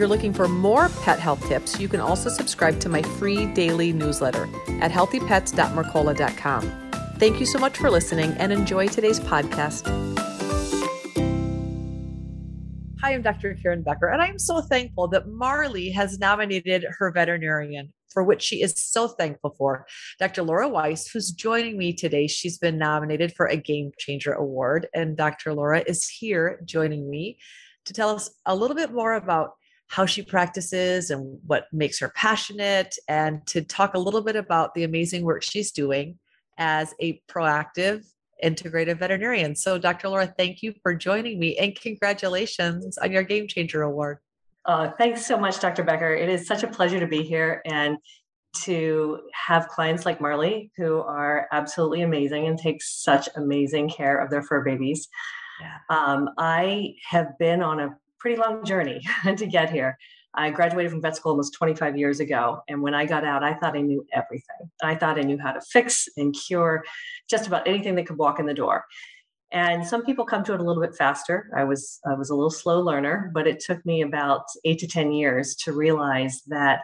You're looking for more pet health tips, you can also subscribe to my free daily newsletter at healthypets.mercola.com. Thank you so much for listening and enjoy today's podcast. Hi, I'm Dr. Karen Becker, and I'm so thankful that Marley has nominated her veterinarian for which she is so thankful for. Dr. Laura Weiss, who's joining me today, she's been nominated for a Game Changer Award. And Dr. Laura is here joining me to tell us a little bit more about how she practices and what makes her passionate, and to talk a little bit about the amazing work she's doing as a proactive integrative veterinarian. So, Dr. Laura, thank you for joining me and congratulations on your Game Changer Award. Uh, thanks so much, Dr. Becker. It is such a pleasure to be here and to have clients like Marley who are absolutely amazing and take such amazing care of their fur babies. Yeah. Um, I have been on a pretty long journey to get here. I graduated from vet school almost 25 years ago. And when I got out, I thought I knew everything. I thought I knew how to fix and cure just about anything that could walk in the door and some people come to it a little bit faster i was i was a little slow learner but it took me about eight to ten years to realize that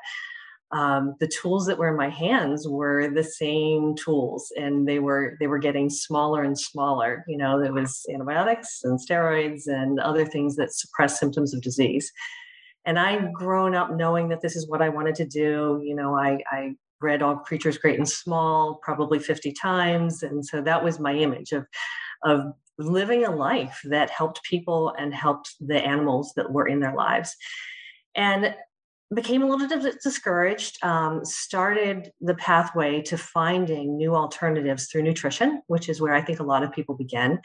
um, the tools that were in my hands were the same tools and they were they were getting smaller and smaller you know there was antibiotics and steroids and other things that suppress symptoms of disease and i'd grown up knowing that this is what i wanted to do you know i, I read all creatures great and small probably 50 times and so that was my image of of living a life that helped people and helped the animals that were in their lives. And became a little bit discouraged um, started the pathway to finding new alternatives through nutrition which is where i think a lot of people begin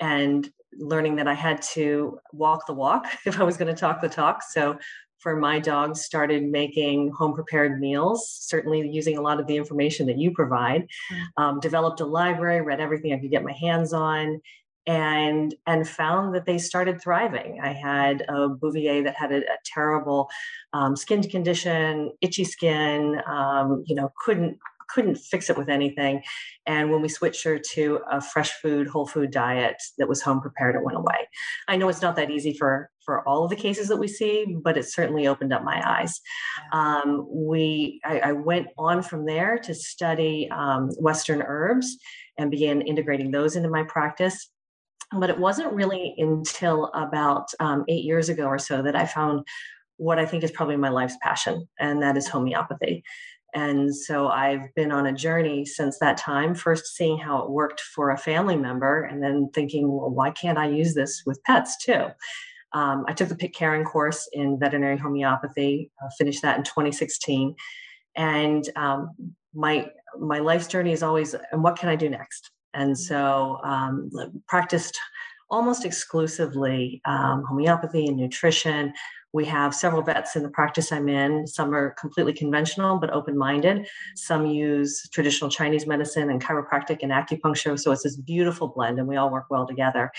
and learning that i had to walk the walk if i was going to talk the talk so for my dogs started making home prepared meals certainly using a lot of the information that you provide mm. um, developed a library read everything i could get my hands on and and found that they started thriving i had a bouvier that had a, a terrible um, skin condition itchy skin um, you know couldn't couldn't fix it with anything. And when we switched her to a fresh food, whole food diet that was home prepared, it went away. I know it's not that easy for for all of the cases that we see, but it certainly opened up my eyes. Um, we I, I, went on from there to study um, Western herbs and began integrating those into my practice. But it wasn't really until about um, eight years ago or so that I found what I think is probably my life's passion, and that is homeopathy. And so I've been on a journey since that time, first seeing how it worked for a family member, and then thinking, well, why can't I use this with pets too? Um, I took the Pitcairn course in veterinary homeopathy, uh, finished that in 2016. And um, my my life's journey is always, and what can I do next? And mm-hmm. so um, practiced almost exclusively um, homeopathy and nutrition we have several vets in the practice I'm in. Some are completely conventional but open minded. Some use traditional Chinese medicine and chiropractic and acupuncture. So it's this beautiful blend, and we all work well together.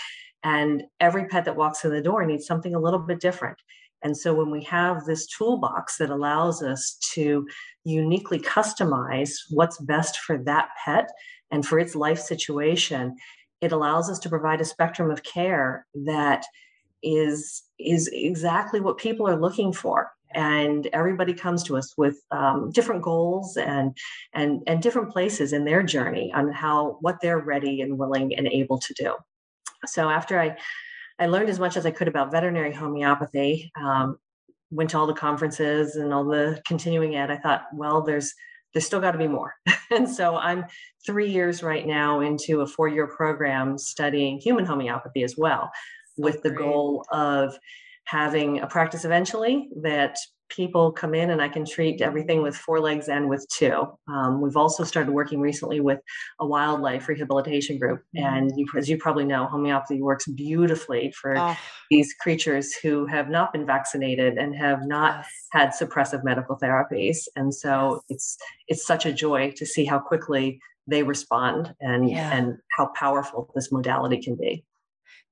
And every pet that walks in the door needs something a little bit different. And so when we have this toolbox that allows us to uniquely customize what's best for that pet and for its life situation, it allows us to provide a spectrum of care that is is exactly what people are looking for. And everybody comes to us with um, different goals and and and different places in their journey on how what they're ready and willing and able to do. So after i i learned as much as i could about veterinary homeopathy um, went to all the conferences and all the continuing ed. I thought well there's there's still got to be more. And so i'm three years right now into a four year program studying human homeopathy as well with the goal of having a practice eventually that people come in and I can treat everything with four legs and with two. Um, we've also started working recently with a wildlife rehabilitation group. Mm-hmm. And you, as you probably know, homeopathy works beautifully for oh. these creatures who have not been vaccinated and have not had suppressive medical therapies. And so it's it's such a joy to see how quickly they respond and yeah. and how powerful this modality can be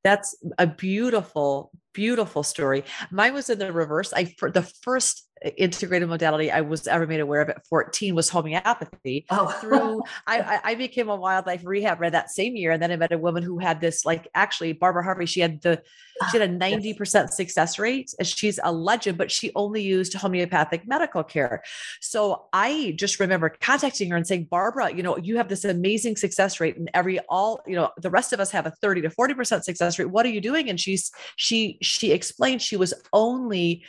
that's a beautiful beautiful story. Mine was in the reverse. I for the first integrated modality I was ever made aware of at 14 was homeopathy. Oh. through I, I became a wildlife rehab read that same year, and then I met a woman who had this like actually Barbara Harvey. She had the she had a ah, 90% success rate. And she's a legend, but she only used homeopathic medical care. So I just remember contacting her and saying, Barbara, you know, you have this amazing success rate, and every all you know the rest of us have a 30 to 40% success rate. What are you doing? And she's she she explained she was only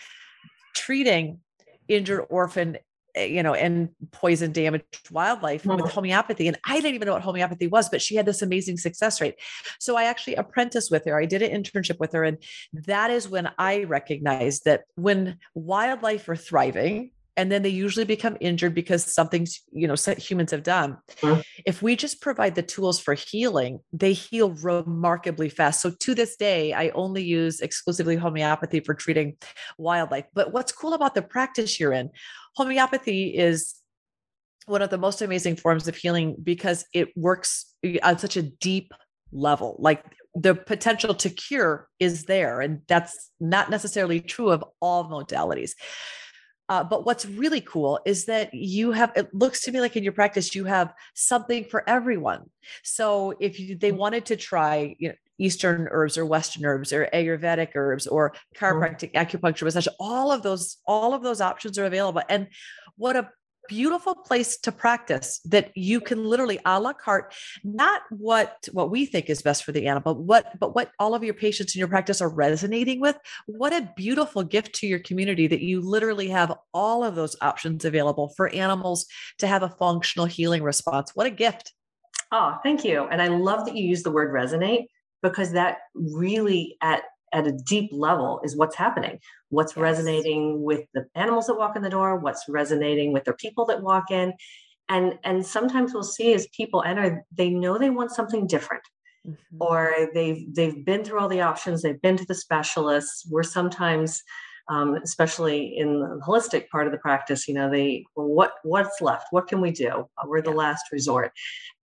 treating injured orphan eh, you know and poison damaged wildlife mm-hmm. with homeopathy. And i didn't even know what homeopathy was but she had this amazing success rate. So i actually apprenticed with her. I did an internship with her. And that is when i recognized that when wildlife are thriving and then they usually become injured because something's you know humans have done. Mm-hmm. if we just provide the tools for healing they heal remarkably fast. So to this day i only use exclusively homeopathy for treating wildlife. But what's cool about the practice you're in homeopathy is one of the most amazing forms of healing because it works on such a deep level. Like the potential to cure is there and that's not necessarily true of all modalities uh, but what's really cool is that you have, it looks to me like in your practice, you have something for everyone. So if you, they mm. wanted to try, you know, Eastern herbs or Western herbs or Ayurvedic herbs or mm. chiropractic acupuncture massage, all of those, all of those options are available. And what a beautiful place to practice that you can literally a la carte not what what we think is best for the animal but what but what all of your patients in your practice are resonating with. What a beautiful gift to your community that you literally have all of those options available for animals to have a functional healing response. What a gift. Oh thank you. And i love that you use the word resonate because that really at at a deep level is what's happening. What's yes. resonating with the animals that walk in the door what's resonating with the people that walk in. And and sometimes we'll see as people enter they know they want something different. Mm-hmm. or they've they've been through all the options. They've been to the specialists. We're sometimes um, especially in the holistic part of the practice you know they well, what what's left? What can we do? We're the last resort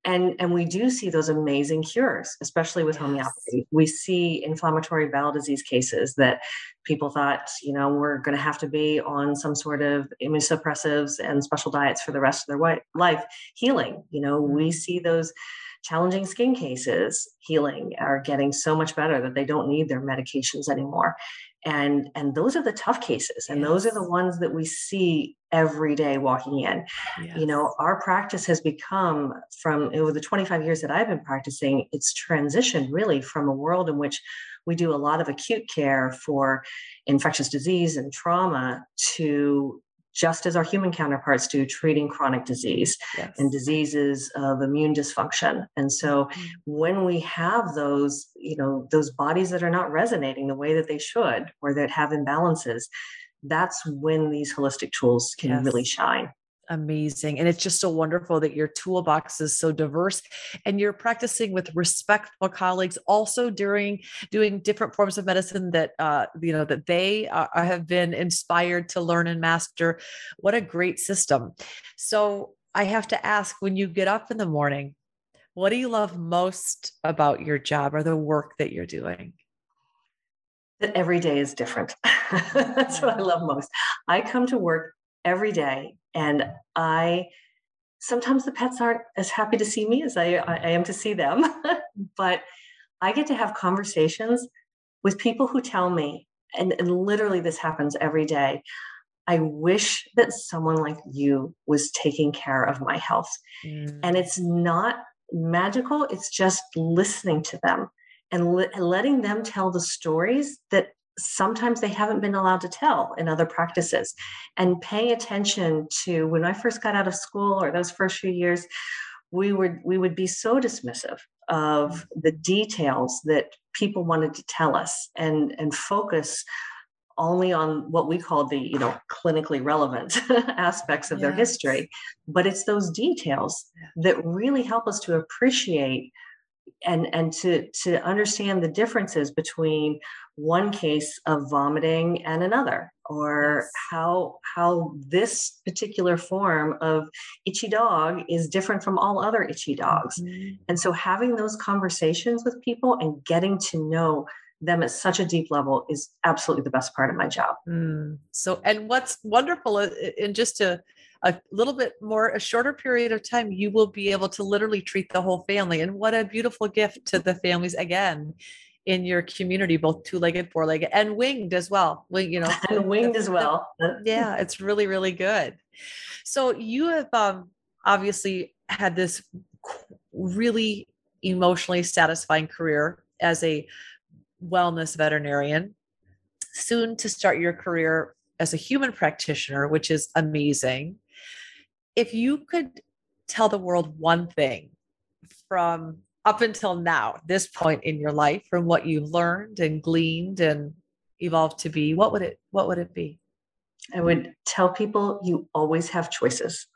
and and we do see those amazing cures especially with yes. homeopathy we see inflammatory bowel disease cases that people thought you know we're going to have to be on some sort of immunosuppressives and special diets for the rest of their life healing you know we mm-hmm. see those challenging skin cases healing are getting so much better that they don't need their medications anymore and and those are the tough cases and yes. those are the ones that we see every day walking in yes. you know our practice has become from over the 25 years that i've been practicing it's transitioned really from a world in which we do a lot of acute care for infectious disease and trauma to just as our human counterparts do, treating chronic disease yes. and diseases of immune dysfunction. And so mm-hmm. when we have those, you know, those bodies that are not resonating the way that they should or that have imbalances, that's when these holistic tools can yes. really shine amazing and it's just so wonderful that your toolbox is so diverse and you're practicing with respectful colleagues also during doing different forms of medicine that uh, you know that they uh, have been inspired to learn and master. What a great system. So i have to ask when you get up in the morning what do you love most about your job or the work that you're doing? That every day is different. That's what i love most. I come to work every day and I sometimes the pets aren't as happy to see me as I, I am to see them, but I get to have conversations with people who tell me, and, and literally this happens every day. I wish that someone like you was taking care of my health. Mm. And it's not magical, it's just listening to them and le- letting them tell the stories that sometimes they haven't been allowed to tell in other practices. And paying attention to when i first got out of school or those first few years we would we would be so dismissive of the details that people wanted to tell us and and focus only on what we call the you know clinically relevant aspects of yes. their history. But it's those details that really help us to appreciate and and to to understand the differences between one case of vomiting and another or yes. how how this particular form of itchy dog is different from all other itchy dogs mm-hmm. and so having those conversations with people and getting to know them at such a deep level is absolutely the best part of my job. Mm. So, and what's wonderful in just a, a little bit more, a shorter period of time, you will be able to literally treat the whole family. And what a beautiful gift to the families again in your community, both two-legged, four-legged, and winged as well. You know, and winged as well. yeah, it's really, really good. So you have um, obviously had this really emotionally satisfying career as a wellness veterinarian, soon to start your career as a human practitioner, which is amazing. If you could tell the world one thing from up until now, this point in your life, from what you've learned and gleaned and evolved to be, what would it what would it be? I would tell people you always have choices.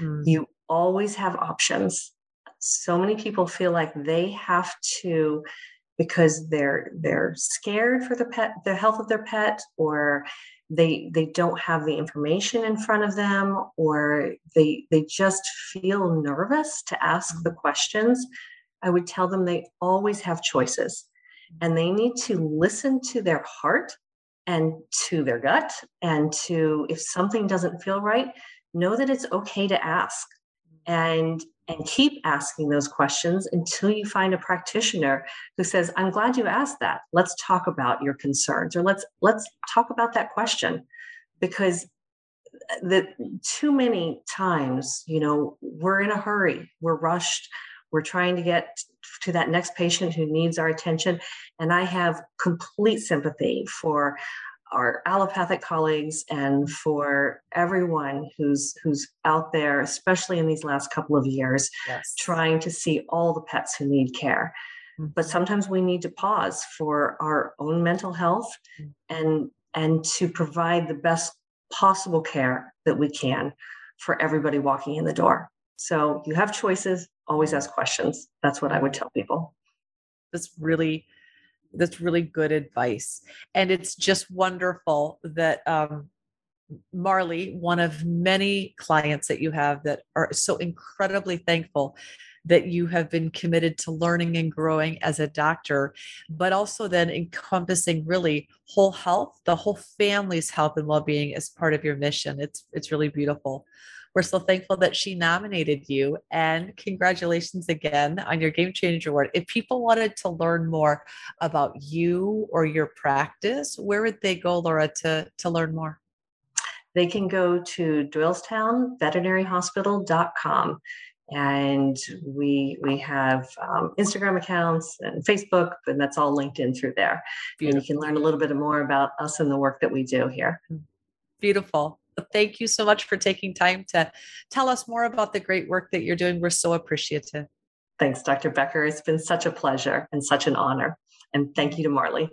Mm. You always have options. So many people feel like they have to because they're they're scared for the pet the health of their pet or they they don't have the information in front of them or they they just feel nervous to ask the mm-hmm. questions i would tell them they always have choices and they need to listen to their heart and to their gut and to if something doesn't feel right know that it's okay to ask. And and keep asking those questions until you find a practitioner who says i'm glad you asked that. Let's talk about your concerns or let's let's talk about that question. Because uh, the too many times you know we're in a hurry we're rushed we're trying to get to that next patient who needs our attention and i have complete sympathy for our allopathic colleagues and for everyone who's who's out there especially in these last couple of years yes. trying to see all the pets who need care mm-hmm. but sometimes we need to pause for our own mental health mm-hmm. and and to provide the best possible care that we can for everybody walking in the door so you have choices always ask questions that's what i would tell people that's really that's really good advice and it's just wonderful that um, marley one of many clients that you have that are so incredibly thankful that you have been committed to learning and growing as a doctor, but also then encompassing really whole health, the whole family's health and well-being as part of your mission. It's it's really beautiful. We're so thankful that she nominated you. And congratulations again on your Game Changer Award. If people wanted to learn more about you or your practice, where would they go, Laura, to, to learn more? They can go to doylestownveterinaryhospital.com and we we have um, instagram accounts and facebook and that's all linked in through there Beautiful. and you can learn a little bit more about us and the work that we do here Beautiful thank you so much for taking time to tell us more about the great work that you're doing. We're so appreciative. Thanks, Dr. Becker. It's been such a pleasure and such an honor. And thank you to Marley.